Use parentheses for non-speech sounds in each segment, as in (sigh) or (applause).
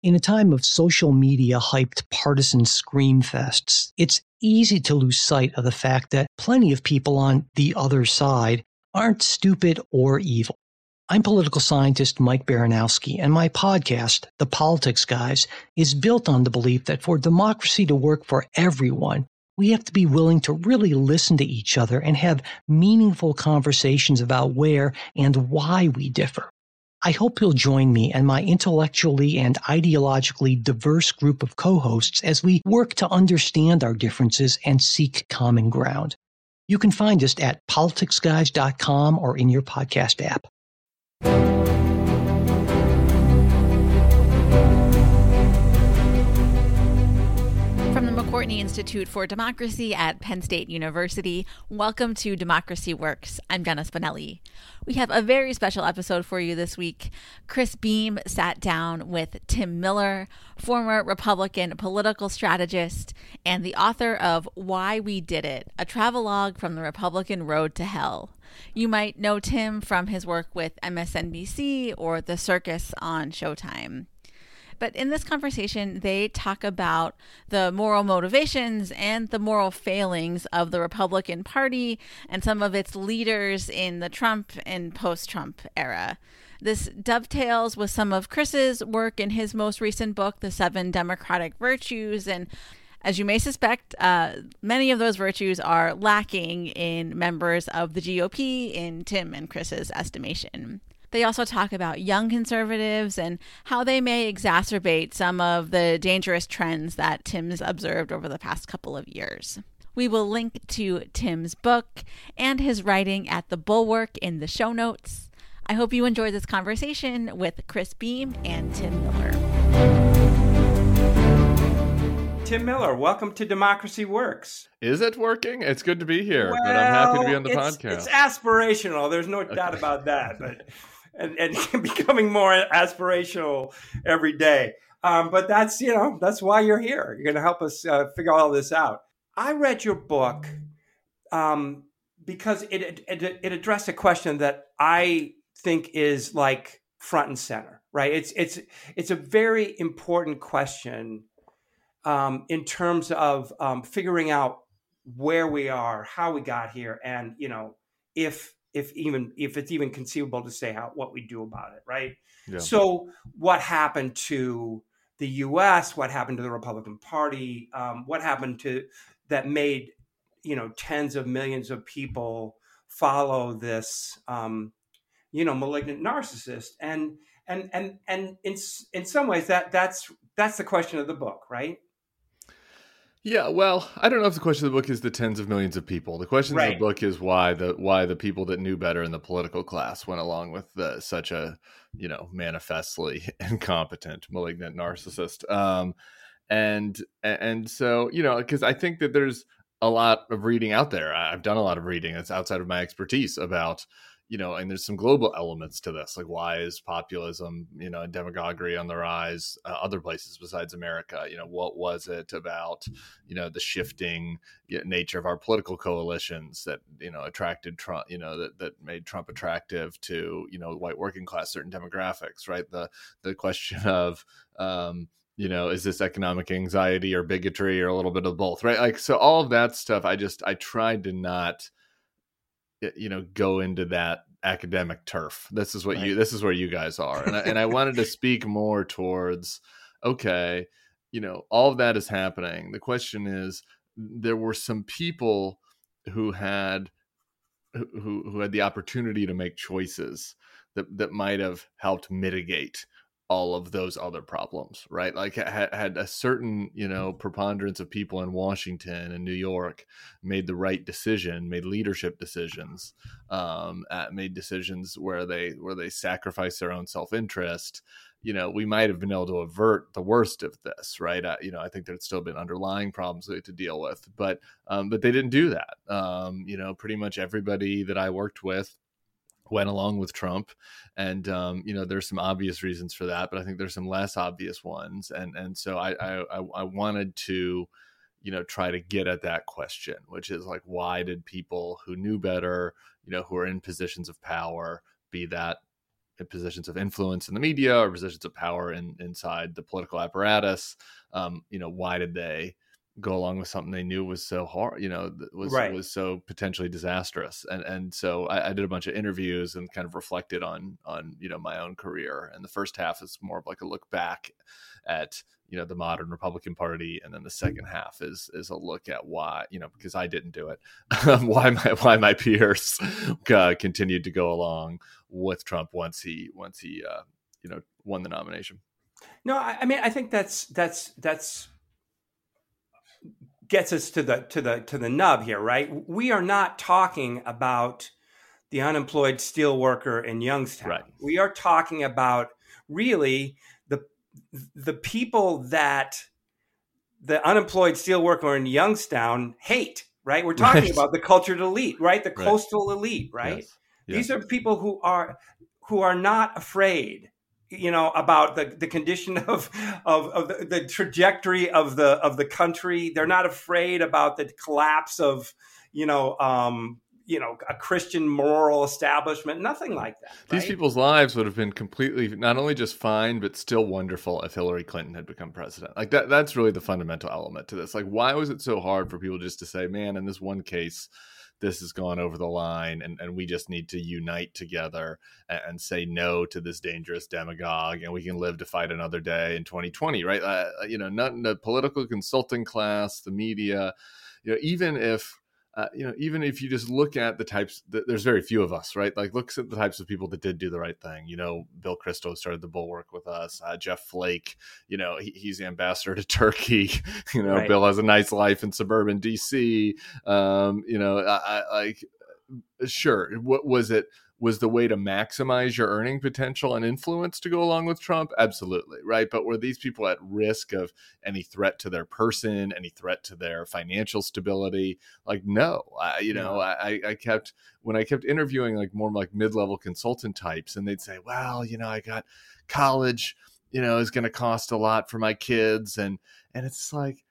In a time of social media hyped partisan scream fests, it's easy to lose sight of the fact that plenty of people on the other side aren't stupid or evil. I'm political scientist Mike Baranowski, and my podcast, The Politics Guys, is built on the belief that for democracy to work for everyone, we have to be willing to really listen to each other and have meaningful conversations about where and why we differ. I hope you'll join me and my intellectually and ideologically diverse group of co-hosts as we work to understand our differences and seek common ground. You can find us at politicsguys.com or in your podcast app. McCourtney Institute for Democracy at Penn State University. Welcome to Democracy Works. I'm Jenna Spinelli. We have a very special episode for you this week. Chris Beem sat down with Tim Miller, former Republican political strategist and the author of Why We Did It, a travelogue from the Republican road to hell. You might know Tim from his work with MSNBC or The Circus on Showtime. But in this conversation, they talk about the moral motivations and the moral failings of the Republican Party and some of its leaders in the Trump and post Trump era. This dovetails with some of Chris's work in his most recent book, The Seven Democratic Virtues. And as you may suspect, uh, many of those virtues are lacking in members of the GOP in Tim and Chris's estimation. They also talk about young conservatives and how they may exacerbate some of the dangerous trends that Tim's observed over the past couple of years. We will link to Tim's book and his writing at the Bulwark in the show notes. I hope you enjoyed this conversation with Chris Beem and Tim Miller. Tim Miller, welcome to Democracy Works. Is it working? It's good to be here, well, but I'm happy to be on the it's, podcast. It's aspirational. There's no okay. doubt about that. But (laughs) and, and (laughs) becoming more aspirational every day. Um, but that's you know that's why you're here. You're going to help us uh, figure all this out. I read your book um, because it, it it addressed a question that I think is like front and center. Right? It's it's it's a very important question um, in terms of um, figuring out where we are, how we got here, and you know if if even if it's even conceivable to say how what we do about it, right? Yeah. So what happened to the U.S.? What happened to the Republican Party? Um, what happened to that made you know tens of millions of people follow this um, you know malignant narcissist? And and and and in in some ways that that's that's the question of the book, right? Yeah, well, I don't know if the question of the book is the tens of millions of people. The question right. of the book is why the why the people that knew better in the political class went along with the, such a you know manifestly (laughs) incompetent, malignant narcissist. Um, and and so you know because I think that there's a lot of reading out there. I've done a lot of reading that's outside of my expertise about you know, and there's some global elements to this. Like, why is populism, you know, and demagoguery on the rise uh, other places besides America? You know, what was it about, you know, the shifting nature of our political coalitions that, you know, attracted Trump, you know, that, that made Trump attractive to, you know, white working class, certain demographics, right? The, the question (laughs) of, um, you know, is this economic anxiety or bigotry or a little bit of both, right? Like, so all of that stuff, I just, I tried to not, you know go into that academic turf. This is what right. you this is where you guys are. And I, and I wanted to speak more towards okay you know all of that is happening. The question is there were some people who had who who had the opportunity to make choices that that might have helped mitigate all of those other problems, right? Like had, had a certain, you know, preponderance of people in Washington and New York made the right decision, made leadership decisions, um, made decisions where they where they sacrifice their own self interest. You know, we might have been able to avert the worst of this, right? Uh, you know, I think there'd still been underlying problems to deal with, but um, but they didn't do that. Um, you know, pretty much everybody that I worked with went along with Trump, and um, you know there's some obvious reasons for that, but I think there's some less obvious ones, and and so I I, I wanted to you know try to get at that question, which is like why did people who knew better, you know, who are in positions of power, be that positions of influence in the media or positions of power in, inside the political apparatus. Um, you know, why did they go along with something they knew was so hard? You know, was right. was so potentially disastrous. And and so I, I, did a bunch of interviews and kind of reflected on on you know my own career. And the first half is more of like a look back at you know the modern Republican Party, and then the second half is is a look at why you know because I didn't do it, (laughs) why my why my peers uh, continued to go along with Trump once he once he uh, you know won the nomination. No, I, I mean I think that's that's that's gets us to the to the to the nub here, right? We are not talking about the unemployed steelworker in Youngstown. Right. We are talking about really the the people that the unemployed steelworker in Youngstown hate, right? We're talking right. about the cultured elite, right? The coastal right. elite, right? Yes. Yes. These are people who are who are not afraid, you know, about the, the condition (laughs) of of, of the, the trajectory of the of the country. They're not afraid about the collapse of, you know, um, you know a christian moral establishment nothing like that right? these people's lives would have been completely not only just fine but still wonderful if hillary clinton had become president like that that's really the fundamental element to this like why was it so hard for people just to say man in this one case this has gone over the line and, and we just need to unite together and, and, say no to this dangerous demagogue and we can live to fight another day in 2020 right? Uh, you know not in the political consulting class the media you know even if uh, you know, even if you just look at the types, there's very few of us, right? Like, looks at the types of people that did do the right thing. You know, Bill Kristol started the Bulwark with us. Uh, Jeff Flake, you know, he, he's ambassador to (laughs) Turkey. you know, right. Bill has a nice life in suburban DC. Um, you know, I, I like, sure. What was it? Was the way to maximize your earning potential and influence to go along with Trump? Absolutely, right? But were these people at risk of any threat to their person, any threat to their financial stability? Like, no. I, you know, I, I kept when I kept interviewing like more like mid-level consultant types, and they'd say, "Well, you know, I got college." you know is going to cost a lot for my kids and and it's like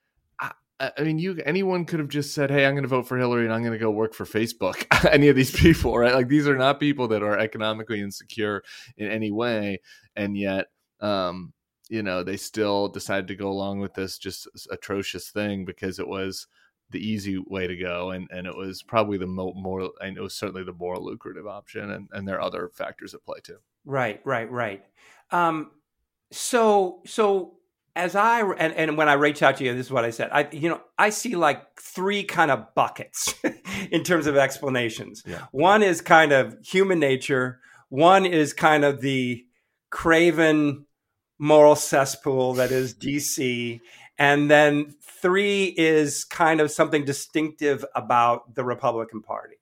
I mean, you anyone could have just said, "Hey, I'm going to vote for Hillary and I'm going to go work for Facebook." (laughs) any of these people, right? Like these are not people that are economically insecure in any way, and yet, um, you know, they still decided to go along with this just atrocious thing because it was the easy way to go, and and it was probably the mo- more, and it was certainly the more lucrative option, and and there are other factors at play too. Right, right, right. Um, so so as I and, and when I reach out to you, this is what I said. I you know I see like three kind of buckets (laughs) in terms of explanations. Yeah. One is kind of human nature. One is kind of the craven moral cesspool that is DC, and then three is kind of something distinctive about the Republican Party.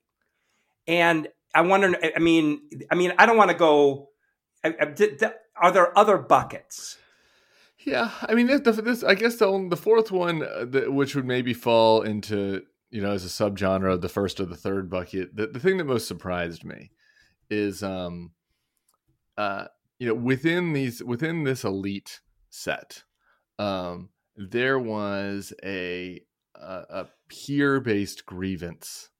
And I wonder. I mean, I mean, I don't want to go. Are there other buckets? Yeah, I mean, this, this I guess the only, the fourth one, uh, which would maybe fall into you know as a subgenre of the first or the third bucket. The, the thing that most surprised me is, um, uh, you know, within these within this elite set, um, there was a a, a peer based grievance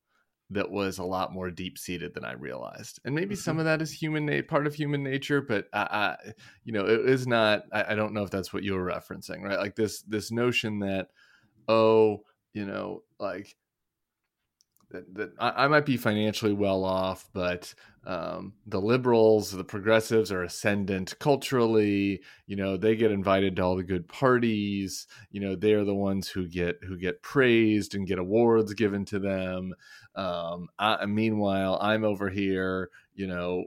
that was a lot more deep seated than I realized. And maybe mm-hmm. some of that is human na- part of human nature, but I, I, you know, it is not. I, I, don't know if that's what you were referencing, right? Like this this notion that, oh, you know, like that, that I, I, might be financially well off, but um, the liberals, the progressives are ascendant culturally. You know, they get invited to all the good parties. You know, they are the ones who get who get praised and get awards given to them. Um, I, meanwhile, I'm over here, you know,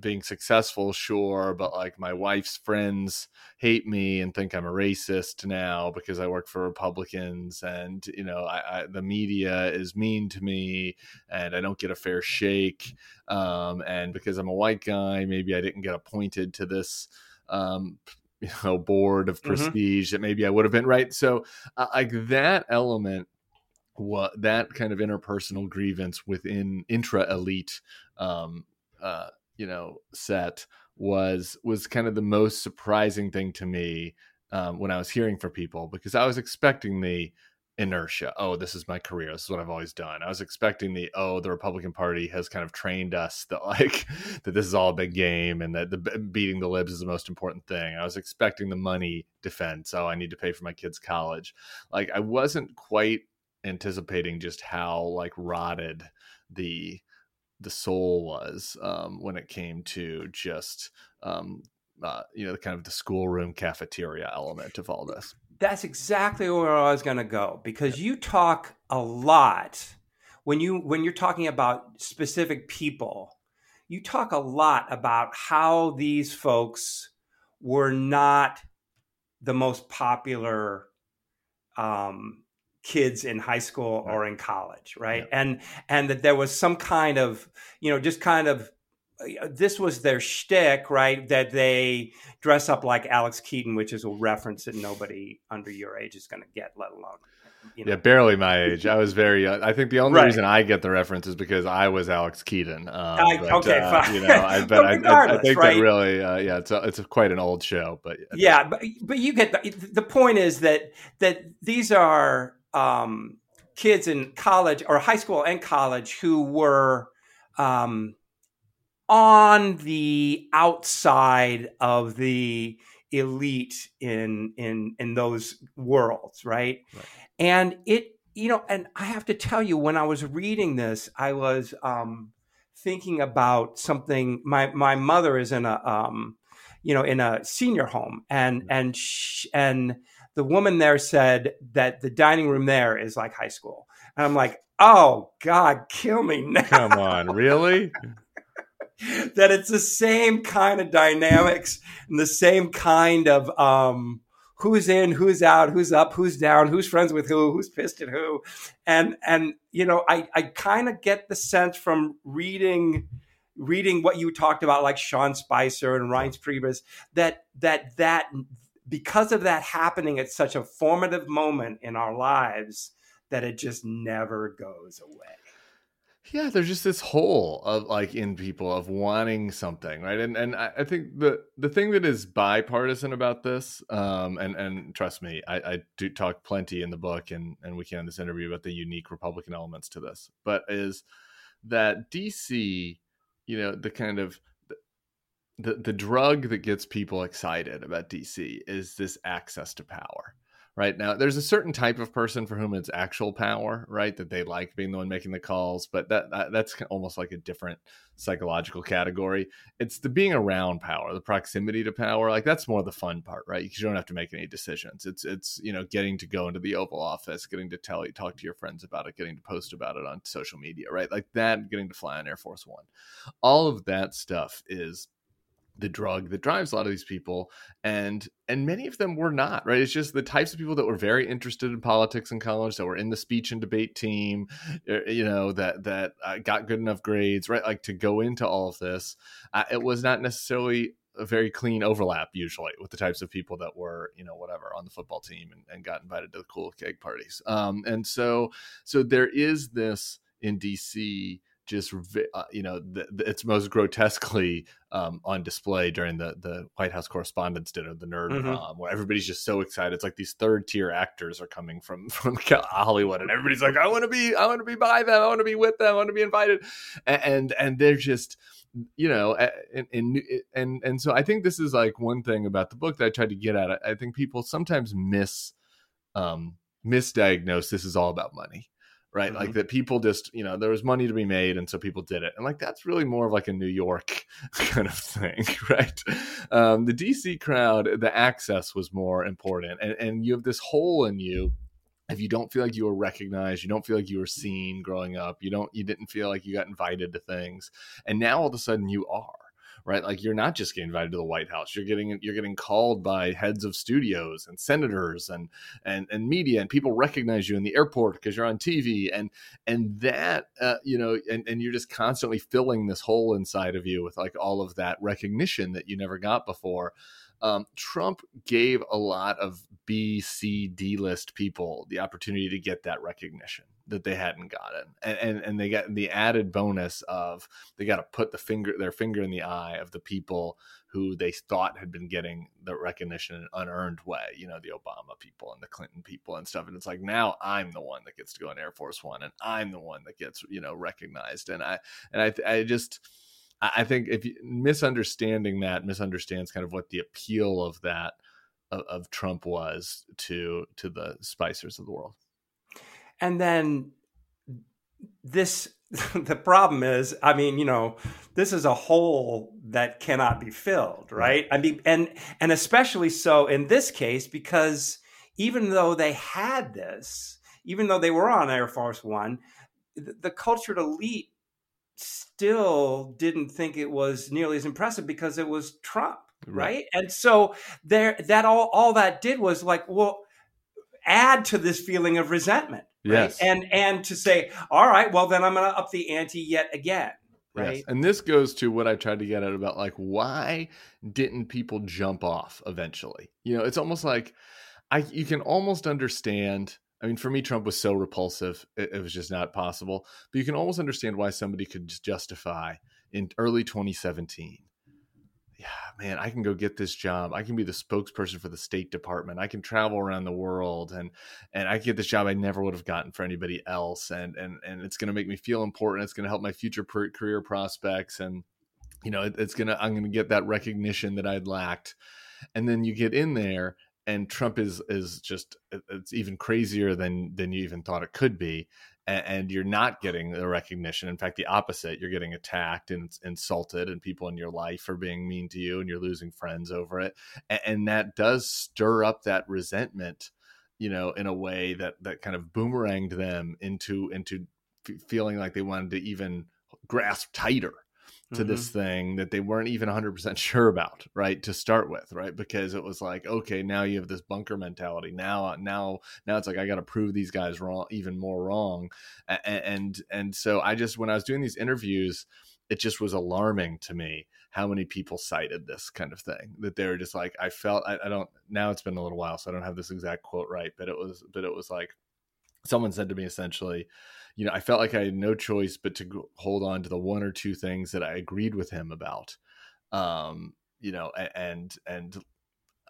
being successful, sure, but like my wife's friends hate me and think I'm a racist now because I work for Republicans, and you know, I, I, the media is mean to me, and I don't get a fair shake, um, and because I'm a white guy, maybe I didn't get appointed to this. Um, (laughs) you know, board of mm-hmm. prestige mm-hmm. that maybe I would have been right. So, uh, like that element what that kind of interpersonal grievance within intra elite um, uh, you know set was was kind of the most surprising thing to me um, when I was hearing from people because I was expecting the inertia. Oh, this is my career. This is what I've always done. I was expecting the oh, the Republican Party has kind of trained us (laughs) that like that this is all a big game and that the beating the libs is the most important thing. I was expecting the money defense. Oh, I need to pay for my kids' college. Like I wasn't quite anticipating just how like rotted the the soul was um, when it came to just um, uh, you know the kind of the schoolroom cafeteria element of all this that's exactly where I was going to go because you talk a lot when you when you're talking about specific people. You talk a lot about how these folks were not the most popular um, kids in high school or in college, right? Yeah. And and that there was some kind of you know just kind of uh, this was their shtick, right? That they dress up like Alex Keaton, which is a reference that nobody under your age is going to get, let alone. You know. Yeah, barely my age. I was very. Uh, I think the only right. reason I get the reference is because I was Alex Keaton. Um, I, but, okay, uh, fine. You know, I, (laughs) but I, I, think right? that really, uh, yeah, it's a, it's a, quite an old show. But yeah, but but you get the, the point is that that these are um, kids in college or high school and college who were. Um, on the outside of the elite in in in those worlds right? right, and it you know and i have to tell you when i was reading this i was um thinking about something my my mother is in a um you know in a senior home and and sh- and the woman there said that the dining room there is like high school. And i'm like oh god kill me now. Come on really? (laughs) That it's the same kind of dynamics and the same kind of um, who's in, who's out, who's up, who's down, who's friends with who, who's pissed at who, and and you know, I I kind of get the sense from reading reading what you talked about, like Sean Spicer and Reince Priebus, that that that because of that happening at such a formative moment in our lives, that it just never goes away. Yeah there's just this hole of like in people of wanting something right? And and i, I think the the thing that is bipartisan about this um and and trust me i i do talk plenty in the book and and we can in this interview about the unique republican elements to this but is that dc you know the kind of the the drug that gets people excited about dc is this access to power right? Now there's a certain type of person for whom it's actual power right? That they like being the one making the calls but that, that, that's almost like a different psychological category. It's the being around power the proximity to power like that's more the fun part right? Because you don't have to make any decisions. It's it's you know getting to go into the oval office getting to tell you talk to your friends about it getting to post about it on social media right? Like that getting to fly on air force one. All of that stuff is the drug that drives a lot of these people and and many of them were not right? It's just the types of people that were very interested in politics in college that were in the speech and debate team er, you know that that uh, got good enough grades right? Like to go into all of this uh, it was not necessarily a very clean overlap usually with the types of people that were you know whatever on the football team and, and got invited to the cool keg parties. Um, and so so there is this in dc just uh, you know the, the, it's most grotesquely um, on display during the the White House Correspondents' Dinner, the Nerd mm-hmm. Prom, where everybody's just so excited. It's like these third tier actors are coming from (laughs) from Hollywood, and everybody's like, "I want to be, I want to be by them, I want to be with them, I want to be invited," and and, and they're just you know and, and and and so i think this is like one thing about the book that i tried to get at i think people sometimes miss um misdiagnose this is all about money right? Mm-hmm. Like that people just, you know, there was money to be made and so people did it. And like that's really more of like a New York (laughs) kind of thing, (laughs) right? Um, the DC crowd, the access was more important. And, and you have this hole in you if you don't feel like you were recognized, you don't feel like you were seen growing up, you don't you didn't feel like you got invited to things. And now all of a sudden you are right? Like you're not just getting invited to the White House. You're getting you're getting called by heads of studios and senators and and and media and people recognize you in the airport because you're on TV and and that uh, you know and and you're just constantly filling this hole inside of you with like all of that recognition that you never got before. Um, Trump gave a lot of B, C, D list people the opportunity to get that recognition that they hadn't gotten, and and, and they got the added bonus of they got to put the finger their finger in the eye of the people who they thought had been getting the recognition in an unearned way, you know, the Obama people and the Clinton people and stuff. And it's like now I'm the one that gets to go in Air Force One, and I'm the one that gets you know recognized. And I and I I just I think if you, misunderstanding that misunderstands kind of what the appeal of that of, of Trump was to to the Spicers of the world. And then this (laughs) the problem is i mean you know this is a hole that cannot be filled right i mean and and especially so in this case because even though they had this even though they were on air force one the, the cultured elite still didn't think it was nearly as impressive because it was trump right, right? and so there that all all that did was like well add to this feeling of resentment Yes. And and to say, all right, well then I'm going to up the ante yet again. Right. Yes. And this goes to what I tried to get at about like why didn't people jump off eventually? You know, it's almost like I you can almost understand I mean, for me, Trump was so repulsive; it, it, was just not possible. But you can almost understand why somebody could just justify in early 2017 yeah, man, I can go get this job. I can be the spokesperson for the State Department. I can travel around the world and and I get this job I never would have gotten for anybody else. And and and it's going to make me feel important. It's going to help my future career prospects. And you know, it, it's gonna I'm going to get that recognition that I'd lacked. And then you get in there, and Trump is is just it's even crazier than than you even thought it could be and, and, you're not getting the recognition. In fact, the opposite, you're getting attacked and insulted, and people in your life are being mean to you, and you're losing friends over it. And, and that does stir up that resentment, you know, in a way that that kind of boomeranged them into into feeling like they wanted to even grasp tighter to mm-hmm. this thing that they weren't even 100% sure about right to start with right? Because it was like okay now you have this bunker mentality. Now now now it's like i got to prove these guys wrong even more wrong. And, and and so i just when i was doing these interviews it just was alarming to me how many people cited this kind of thing that they were just like i felt I, I don't now it's been a little while so i don't have this exact quote right but it was but it was like someone said to me essentially you know, I felt like I had no choice but to hold on to the one or two things that I agreed with him about, um, you know, and and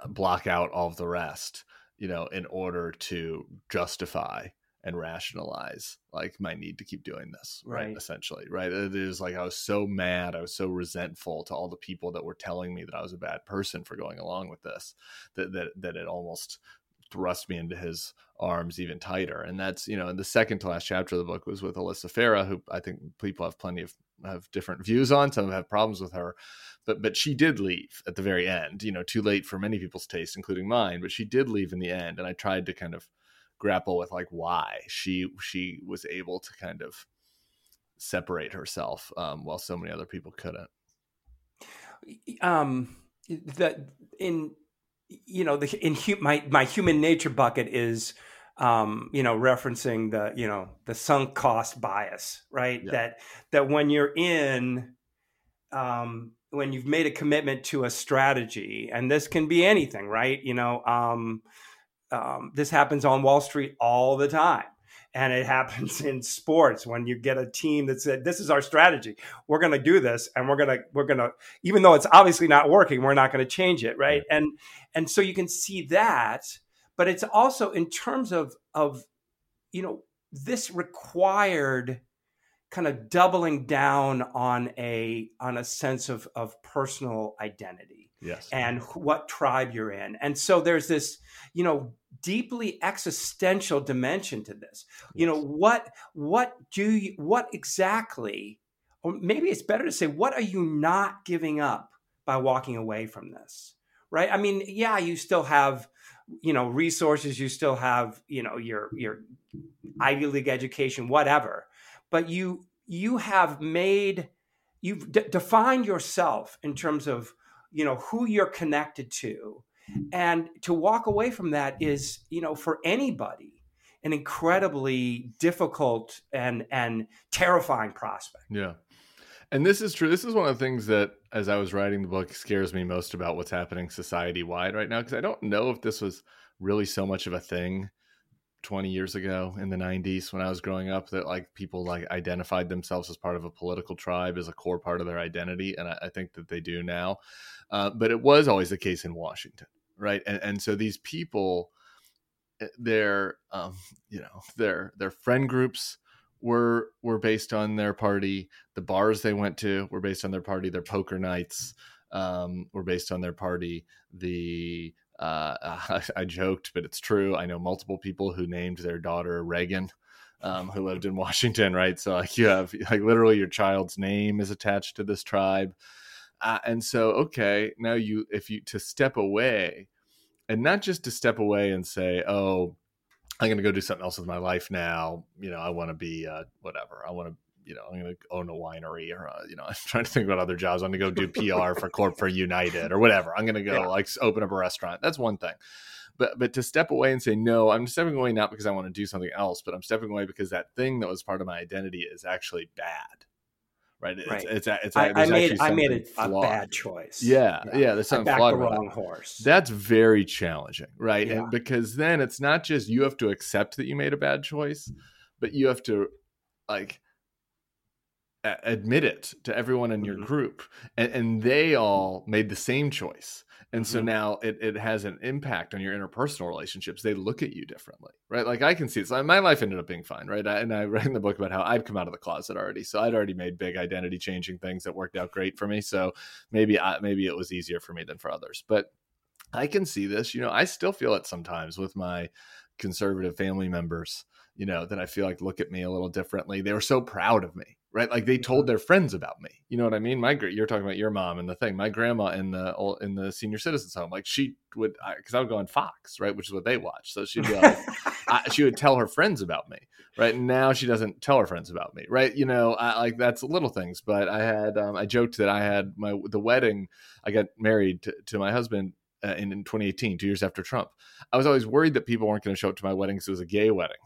uh, block out all of the rest, you know, in order to justify and rationalize like my need to keep doing this right, right. essentially right? It is like i was so mad i was so resentful to all the people that were telling me that i was a bad person for going along with this that that, that it almost thrust me into his arms even tighter. And that's, you know, in the second to last chapter of the book was with Alyssa Farah, who I think people have plenty of have different views on. Some have problems with her, but but she did leave at the very end. You know, too late for many people's taste, including mine. But she did leave in the end, and I tried to kind of grapple with like why she she was able to kind of separate herself um, while so many other people couldn't. Um, that in you know, the in my my human nature bucket is, um, you know, referencing the you know the sunk cost bias, right? Yeah. That that when you're in, um, when you've made a commitment to a strategy, and this can be anything, right? You know, um, um, this happens on Wall Street all the time and it (laughs) happens in sports when you get a team that said this is our strategy. We're going to do this and we're going to we're going to even though it's obviously not working we're not going to change it right? And and so you can see that but it's also in terms of of you know this required kind of doubling down on a on a sense of of personal identity yes. and what tribe you're in. And so there's this you know deeply existential dimension to this. You know what what do you what exactly or maybe it's better to say what are you not giving up by walking away from this? Right? I mean yeah you still have you know resources you still have you know your your ivy league education whatever. But you you have made you've d- defined yourself in terms of you know who you're connected to and to walk away from that is you know for anybody an incredibly difficult and and terrifying prospect yeah And this is true. This is one of the things that, as I was writing the book, scares me most about what's happening society wide right now. Because I don't know if this was really so much of a thing 20 years ago in the 90s when I was growing up that like people like identified themselves as part of a political tribe as a core part of their identity. And I, I think that they do now. Uh, but it was always the case in Washington, right? And, and so these people, eh, their, um, (laughs) you know, their, their friend groups, were were based on their party. The bars they went to were based on their party. Their poker nights um, were based on their party. The uh, (laughs) I, I, joked, but it's true. I know multiple people who named their daughter Reagan, um, who lived in (laughs) Washington. Right, so like you have like literally your child's name is attached to this tribe, uh, and so okay, now you if you to step away, and not just to step away and say, oh I'm going to go do something else with my life now. You know, I want to be uh, whatever. I want to, you know, I'm going to own a winery or, uh, you know, (laughs) I'm trying to think about other jobs. I'm going to go do PR for Corp for United or whatever. I'm going (laughs) to go yeah. like open up a restaurant. That's one thing. But but to step away and say no, I'm stepping away not because I want to do something else, but I'm stepping away because that thing that was part of my identity is actually bad right? It's, right. It's, it's, it's I, I made I made a, a, bad choice. Yeah, yeah. yeah there's something flawed the wrong horse. That's very challenging, right? Yeah. And because then it's not just you have to accept that you made a bad choice, but you have to like admit it to everyone in your mm-hmm. group, and, and they all made the same choice and so mm-hmm. now it, it has an impact on your interpersonal relationships. They look at you differently right? Like i can see it so my life ended up being fine right? I, and i read in the book about how i'd come out of the closet already. So i'd already made big identity changing things that worked out great for me. So maybe I, maybe it was easier for me than for others. But i can see this. You know i still feel it sometimes with my conservative family members you know that i feel like look at me a little differently they were so proud of me right? Like they told their friends about me. You know what I mean? My you're talking about your mom and the thing. My grandma in the in the senior citizens home, like she would, because I, I, would go on Fox, right, which is what they watch. So she'd be like, (laughs) I, she would tell her friends about me, right? And now she doesn't tell her friends about me, right? You know, I, like that's little things. But I had, um, I joked that I had my the wedding. I got married to, to my husband. Uh, in, in 2018, two years after Trump, I was always worried that people weren't going to show up to my wedding because it was a gay wedding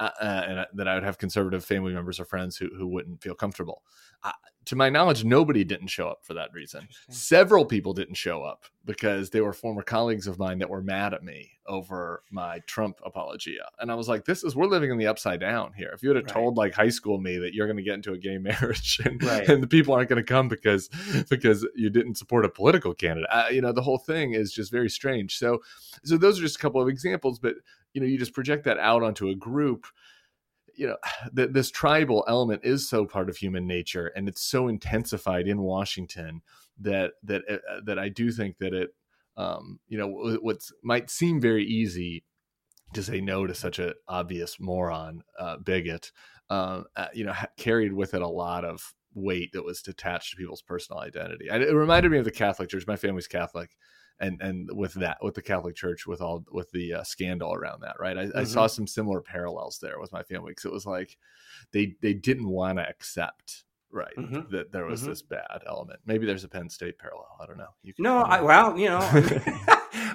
uh, uh and that I would have conservative family members or friends who, who wouldn't feel comfortable. Uh, to my knowledge, nobody didn't show up for that reason. Several people didn't show up because they were former colleagues of mine that were mad at me over my Trump apologia. And I was like, this is, we're living in the upside down here. If you would have right. told like high school me that you're going to get into a gay (laughs) marriage and, right. and the people aren't going to come because, because you didn't support a political candidate, uh, you know, the whole thing is just very strange. So, so those are just a couple of examples, but you know you just project that out onto a group you know (sighs) th- this tribal element is so part of human nature and it's so intensified in washington that that uh, that i do think that it um, you know what might seem very easy to say no to such an obvious moron uh, bigot um, uh, you know carried with it a lot of weight that was attached to people's personal identity. It reminded me of the catholic church. My family's catholic and and with that with the Catholic Church with all with the uh, scandal around that right I, mm-hmm. I, saw mm-hmm. some similar parallels there with my family because it was like they they didn't want to accept right mm-hmm. that there was mm-hmm. this bad element maybe there's a Penn State parallel I don't know you can, no I, well you know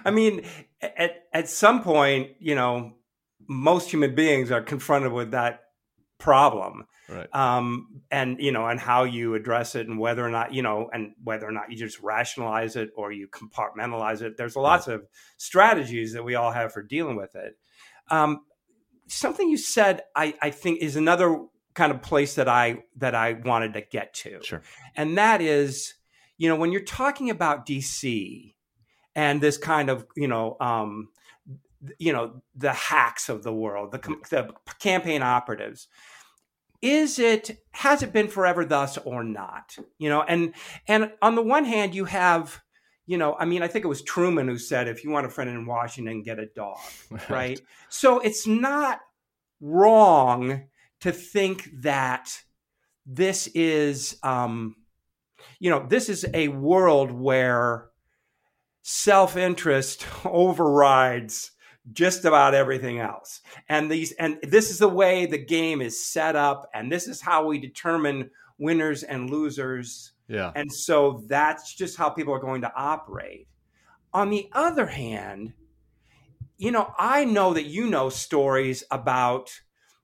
I mean (laughs) (laughs) at at some point you know most human beings are confronted with that problem. Right. Um and you know and how you address it and whether or not you know and whether or not you just rationalize it or you compartmentalize it. There's lots right. of strategies that we all have for dealing with it. Um something you said i i think is another kind of place that i that i wanted to get to. Sure. And that is you know when you're talking about dc and this kind of you know um you know the hacks of the world the, the campaign operatives. Is it has it been forever thus or not? You know and and on the one hand you have you know i mean i think it was truman who said if you want a friend in washington get a dog (laughs) right, right? so it's not wrong to think that this is um you know this is a world where self-interest (laughs) overrides just about everything else. And these and this is the way the game is set up and this is how we determine winners and losers. Yeah. And so that's just how people are going to operate. On the other hand, you know, I know that you know stories about,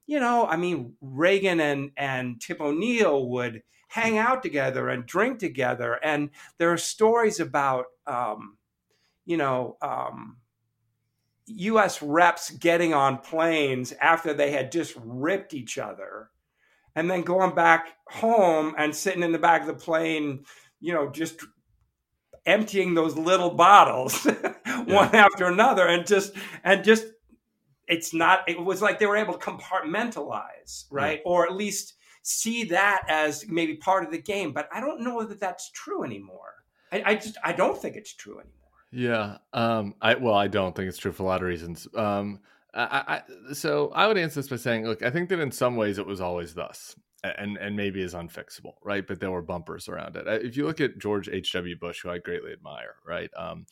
you know, I mean, Reagan and and Tip O'Neill would hang out together and drink together. And there are stories about, um, you know, um, U.S. reps getting on planes after they had just ripped each other, and then going back home and sitting in the back of the plane, you know, just emptying those little bottles (laughs) one after another, and just and just it's not. It was like they were able to compartmentalize, right, yeah. or at least see that as maybe part of the game. But I don't know that that's true anymore. I, I just I don't think it's true anymore. Yeah. Um. I well, I don't think it's true for a lot of reasons. Um. I, I so I would answer this by saying, look, I think that in some ways it was always thus, and and maybe is unfixable, right? But there were bumpers around it. If you look at George H. W. Bush, who I greatly admire, right? Um,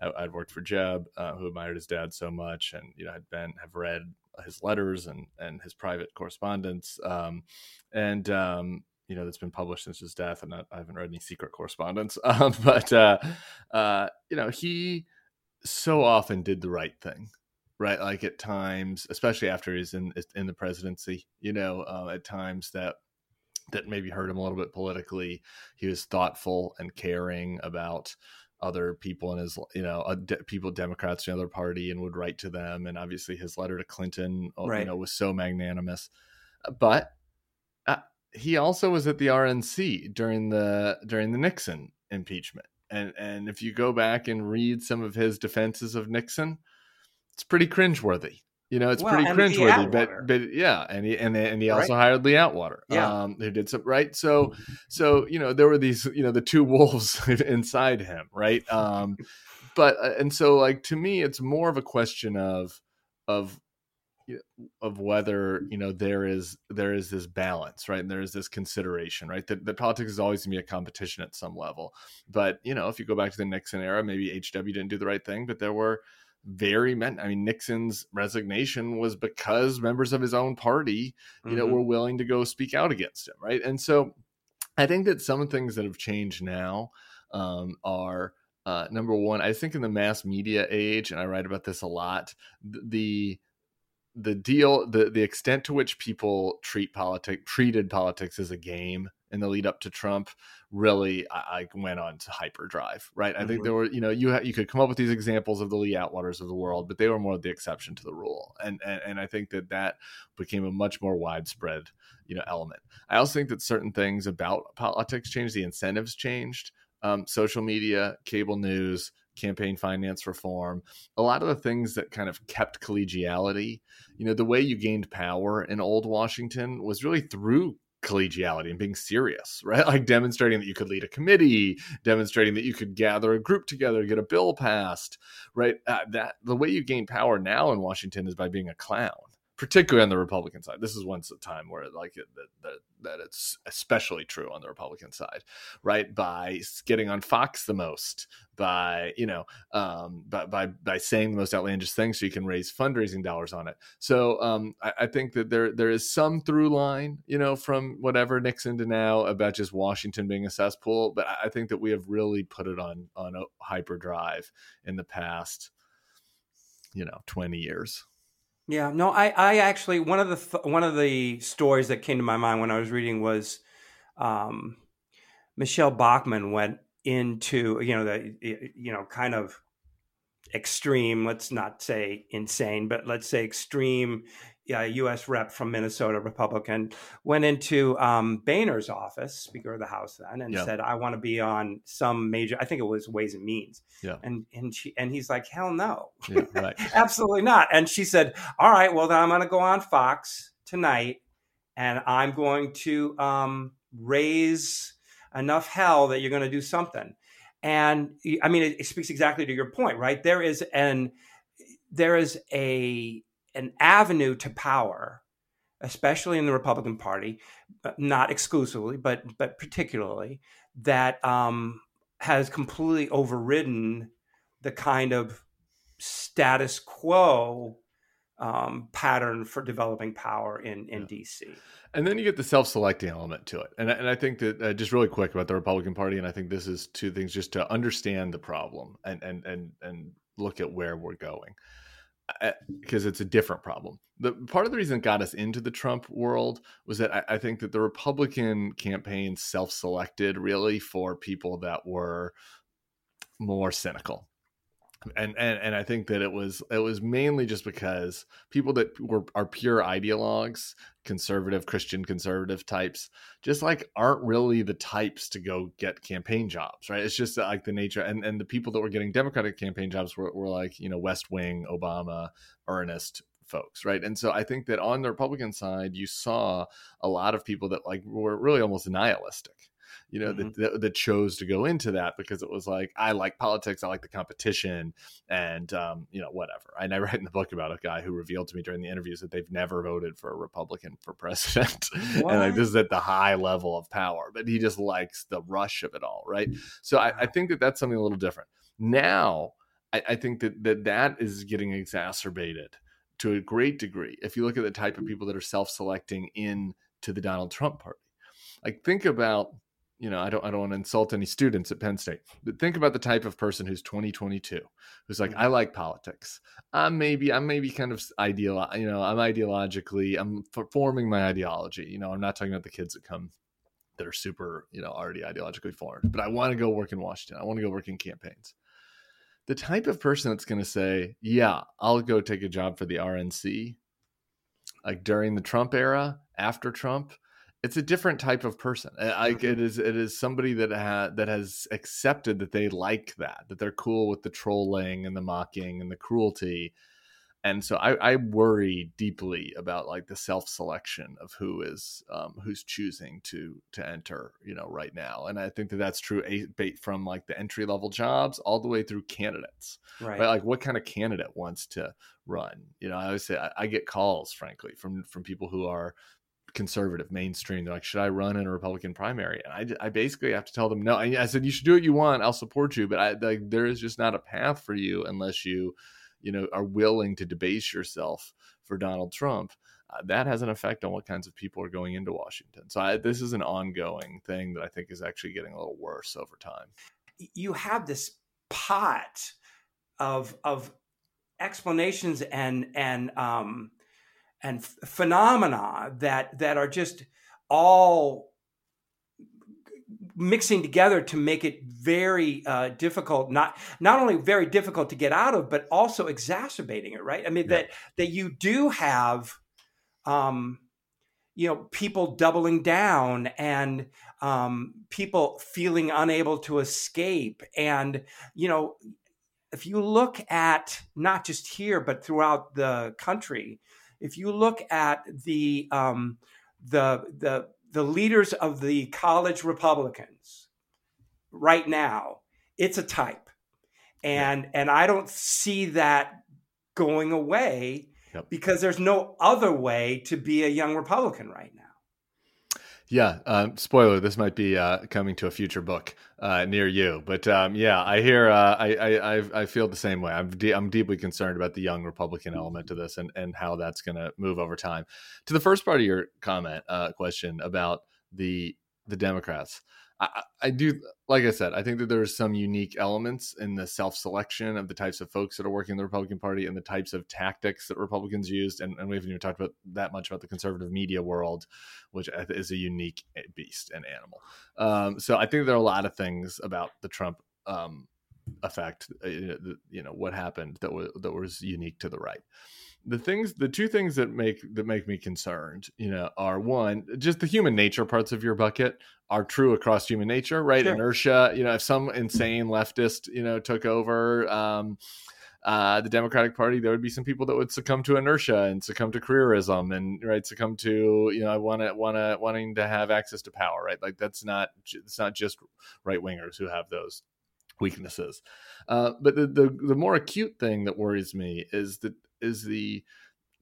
I, would worked for Jeb, uh, who admired his dad so much, and you know had been have read his letters and and his private correspondence. Um, and um, you know that's been published since his death, and I, I haven't read any secret correspondence. (laughs) Um, but uh, uh, you know, he so often did the right thing, right? Like at times, especially after he's in in the presidency, you know, uh, at times that that maybe hurt him a little bit politically. He was thoughtful and caring about other people in his you know uh, de- people democrats in the other party and would write to them and obviously his letter to clinton uh, right. you know was so magnanimous but he also was at the RNC during the during the Nixon impeachment. And and if you go back and read some of his defenses of Nixon, it's pretty cringeworthy. You know, it's well, pretty cringeworthy, but but yeah, and he and and he also right. hired Lee Atwater, yeah, um, who did some right. So so you know there were these you know the two (laughs) wolves (laughs) inside him, right? Um, but uh, and so like to me, it's more of a question of of of whether you know there is there is this balance right? And there is this consideration right? That, that politics is always going to be a competition at some level. But you know if you go back to the nixon era maybe hw didn't do the right thing but there were very men i mean nixon's resignation was because members of his own party you mm-hmm. know were willing to go speak out against him right? And so i think that some things that have changed now um, are uh, number one i think in the mass media age and i write about this a lot the the deal the the extent to which people treat politics treated politics as a game in the lead up to Trump really I, I went on to hyperdrive right mm-hmm. I think there mm-hmm. were you know you ha- you could come up with these examples of the Lee Atwaters of the world but they were more the exception to the rule and, and and I think that that became a much more widespread you know element I also think that certain things about politics changed the incentives changed um, social media cable news campaign finance reform, a lot of the things that kind of kept collegiality. You know, the way you gained power in old Washington was really through collegiality and being serious, (laughs) right? Like demonstrating that you could lead a committee, demonstrating that you could gather a group together, get a bill passed, right? Uh, that the way you gain power now in Washington is by being a clown particularly on the Republican side. This is once a time where like it, that, that it's especially true on the Republican side, right? By getting on Fox the most, by you know, um, by by by saying the most outlandish things, so you can raise fundraising dollars on it. So um, I, I think that there there is some through line, you know, from whatever Nixon to now about just Washington being a cesspool, but I think that we have really put it on on a hyperdrive in the past, you know, twenty years. Yeah, no, I, I actually one of the th- one of the stories that came to my mind when I was reading was um, Michele Bachmann went into you know the you know kind of extreme let's not say insane but let's say extreme uh, U.S. rep from Minnesota, Republican, went into um, Boehner's office, Speaker of the House then, and yeah. said, "I want to be on some major. I think it was Ways and Means." Yeah. And and she and he's like, "Hell no, yeah, right. (laughs) absolutely not." And she said, "All right, well then I'm going to go on Fox tonight, and I'm going to um, raise enough hell that you're going to do something." And I mean, it, it speaks exactly to your point, right? There is an there is a an avenue to power, especially in the Republican Party, not exclusively, but but particularly that um, has completely overridden the kind of status quo um, pattern for developing power in in yeah. DC. And then you get the self-selecting element to it, and and I think that uh, just really quick about the Republican Party, and I think this is two things just to understand the problem and and and and look at where we're going because it's a different problem. The part of the reason it got us into the Trump world was that I, I think that the Republican campaign self-selected really for people that were more cynical and and and I think that it was it was mainly just because people that were are pure ideologues, conservative Christian conservative types, just like aren't really the types to go get campaign jobs, right? It's just like the nature, and and the people that were getting Democratic campaign jobs were, were like you know West Wing, Obama, Earnest folks, right? And so I think that on the Republican side, you saw a lot of people that like were really almost nihilistic you know, mm-hmm. that, that chose to go into that because it was like, I like politics, I like the competition, and, um, you know, whatever. And I (laughs) write in the book about a guy who revealed to me during the interviews that they've never voted for a Republican for (laughs) president. and like, this is at the high level of power, but he just likes the rush of it all, right? So I, I think that that's something a little different. Now, I, I think that, that that is getting exacerbated to a great degree if you look at the type of people that are self-selecting in to the Donald Trump party. Like think about you know, I don't I don't want to insult any students at Penn State, but think about the type of person who's 2022, who's like, mm-hmm. I like politics. I'm maybe I'm maybe kind of ideal, you know, I'm ideologically, I'm forming my ideology. You know, I'm not talking about the kids that come that are super, you know, already ideologically formed, but I want to go work in Washington. I want to go work in campaigns. The type of person that's going to say, "Yeah, I'll go take a job for the RNC," like during the Trump era, after Trump, it's a different type of person. Like it is, it is somebody that ha- that has accepted that they like that, that they're cool with the trolling and the mocking and the cruelty. And so I, I worry deeply about like the self selection of who is um, who's choosing to to enter, you know, right now. And I think that that's true a bait from like the entry level jobs all the way through candidates. Right. right. Like what kind of candidate wants to run? You know, I always say I, I get calls, frankly, from from people who are conservative mainstream. They're like should i run in a republican primary? And i, I basically have to tell them no. I, I, said you should do what you want. I'll support you. But I, like there is just not a path for you unless you you know are willing to debase yourself for donald trump. Uh, that has an effect on what kinds of people are going into washington. So I, this is an ongoing thing that i think is actually getting a little worse over time. You have this pot of of explanations and and um and phenomena that that are just all mixing together to make it very uh, difficult not not only very difficult to get out of but also exacerbating it right i mean yeah. that that you do have um you know people doubling down and um people feeling unable to escape and you know if you look at not just here but throughout the country if you look at the um, the the the leaders of the college Republicans right now, it's a type, and and I don't see that going away yep. because there's no other way to be a young Republican right now. Yeah, um, spoiler: this might be uh, coming to a future book uh, near you, but um, yeah, I hear. Uh, I, I I feel the same way. I'm de- I'm deeply concerned about the young Republican element to this and and how that's going to move over time. To the first part of your comment uh, question about the the Democrats, I, I do, like I said, I think that there's some unique elements in the self selection of the types of folks that are working in the Republican Party and the types of tactics that Republicans used. And, and we haven't even talked about that much about the conservative media world, which is a unique eh, beast and animal. Um, so I think there are a lot of things about the Trump um, effect, uh, you know, what happened that was, that was unique to the right the things the two things that make that make me concerned you know are one just the human nature parts of your bucket are true across human nature right sure. inertia you know if some insane leftist you know took over um uh, the Democratic Party, there would be some people that would succumb to inertia and succumb to careerism and right succumb to you know I want to want to wanting to have access to power, right? Like that's not it's not just right wingers who have those weaknesses. Uh, but the, the the more acute thing that worries me is that is the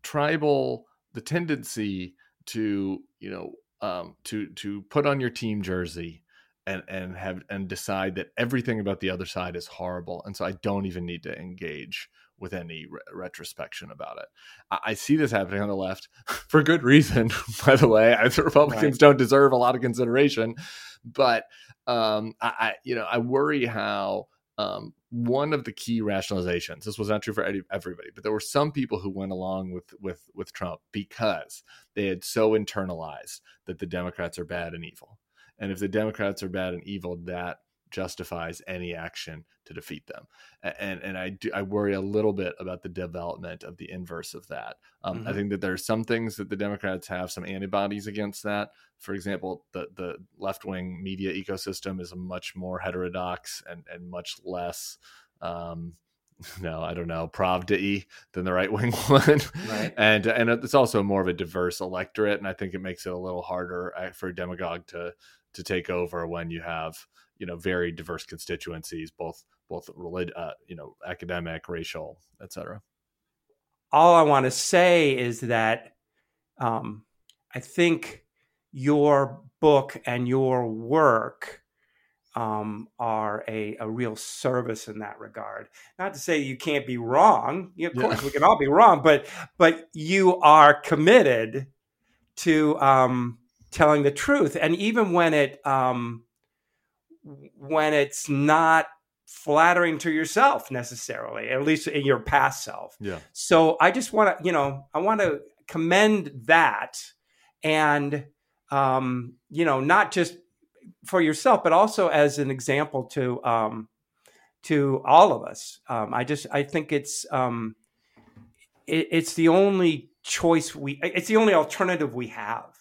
tribal the tendency to you know um, to to put on your team jersey and and have and decide that everything about the other side is horrible and so i don't even need to engage with any re- retrospection about it I, I, see this happening on the left (laughs) for good reason (laughs) by the way I, the republicans right. don't deserve a lot of consideration but um, I, I you know i worry how um, one of the key rationalizations. This was not true for everybody, but there were some people who went along with with with Trump because they had so internalized that the Democrats are bad and evil, and if the Democrats are bad and evil, that justifies any action to defeat them. And and I do I worry a little bit about the development of the inverse of that. Um, mm-hmm. I think that there are some things that the Democrats have some antibodies against that. For example, the the left wing media ecosystem is much more heterodox and and much less. Um, (laughs) no, I don't know, Pravda than the right wing (laughs) one. Right. and and it's also more of a diverse electorate, and I think it makes it a little harder uh, for a demagogue to to take over when you have you know very diverse constituencies, both both relig- uh, you know academic, racial, etc. All I want to say is that um, I think your book and your work um, are a, a real service in that regard. Not to say you can't be wrong. of yeah. course, we can all be wrong, but but you are committed to um, telling the truth, and even when it um, when it's not flattering to yourself necessarily, at least in your past self. Yeah. So I just want to, you know, I want to commend that and um, you know, not just for yourself, but also as an example to um, to all of us. Um, I just I think it's um, it, it's the only choice we it's the only alternative we have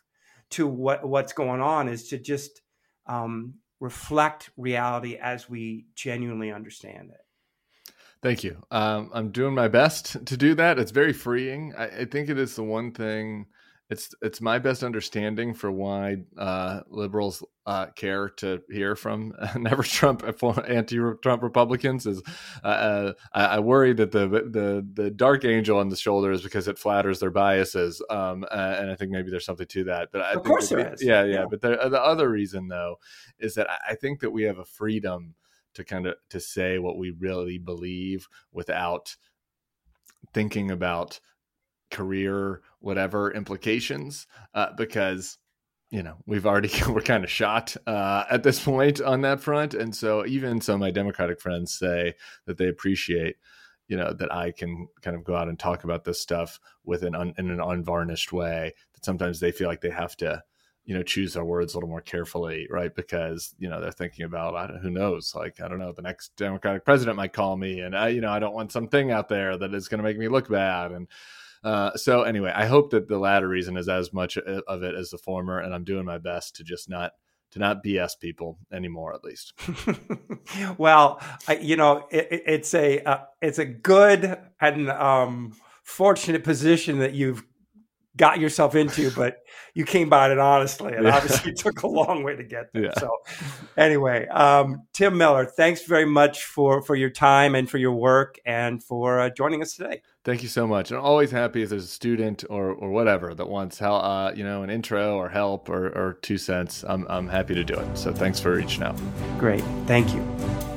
to what what's going on is to just um, reflect reality as we genuinely understand it. Thank you. Um, I'm doing my best (laughs) to do that. It's very freeing. I, I, think it is the one thing. It's it's my best understanding for why uh, liberals uh, care to hear from (laughs) never Trump anti-Trump Republicans. Is uh, uh, I, I, worry that the the the dark angel on the shoulder is because it flatters their biases, um, and I think maybe there's something to that. But I of course there is. Yeah, yeah. yeah. But the, the other reason though is that I think that we have a freedom to kind of to say what we really believe without thinking about career whatever implications uh, because you know we've already (laughs) we're kind of shot uh, at this point on that front. And so even some of my democratic friends say that they appreciate you know that i can kind of go out and talk about this stuff with an un, in an unvarnished way that sometimes they feel like they have to you know choose their words a little more carefully right? Because you know they're thinking about I don't who knows? Like i don't know the next democratic president might call me and i you know i don't want something out there that is going to make me look bad and uh, so anyway i hope that the latter reason is as much of it as the former and i'm doing my best to just not to not bs people anymore at least (laughs) well I, you know it, it's a uh, it's a good and um fortunate position that you've got yourself into, (laughs) but you came by it honestly, and yeah. obviously took a long way to get there. Yeah. So, anyway, um, Tim Miller, thanks very much for for your time and for your work and for uh, joining us today. Thank you so much. I'm always happy if there's a student or or whatever that wants help, uh, you know, an intro or help or, or two cents. I'm I'm happy to do it. So thanks for reaching out. Great, thank you.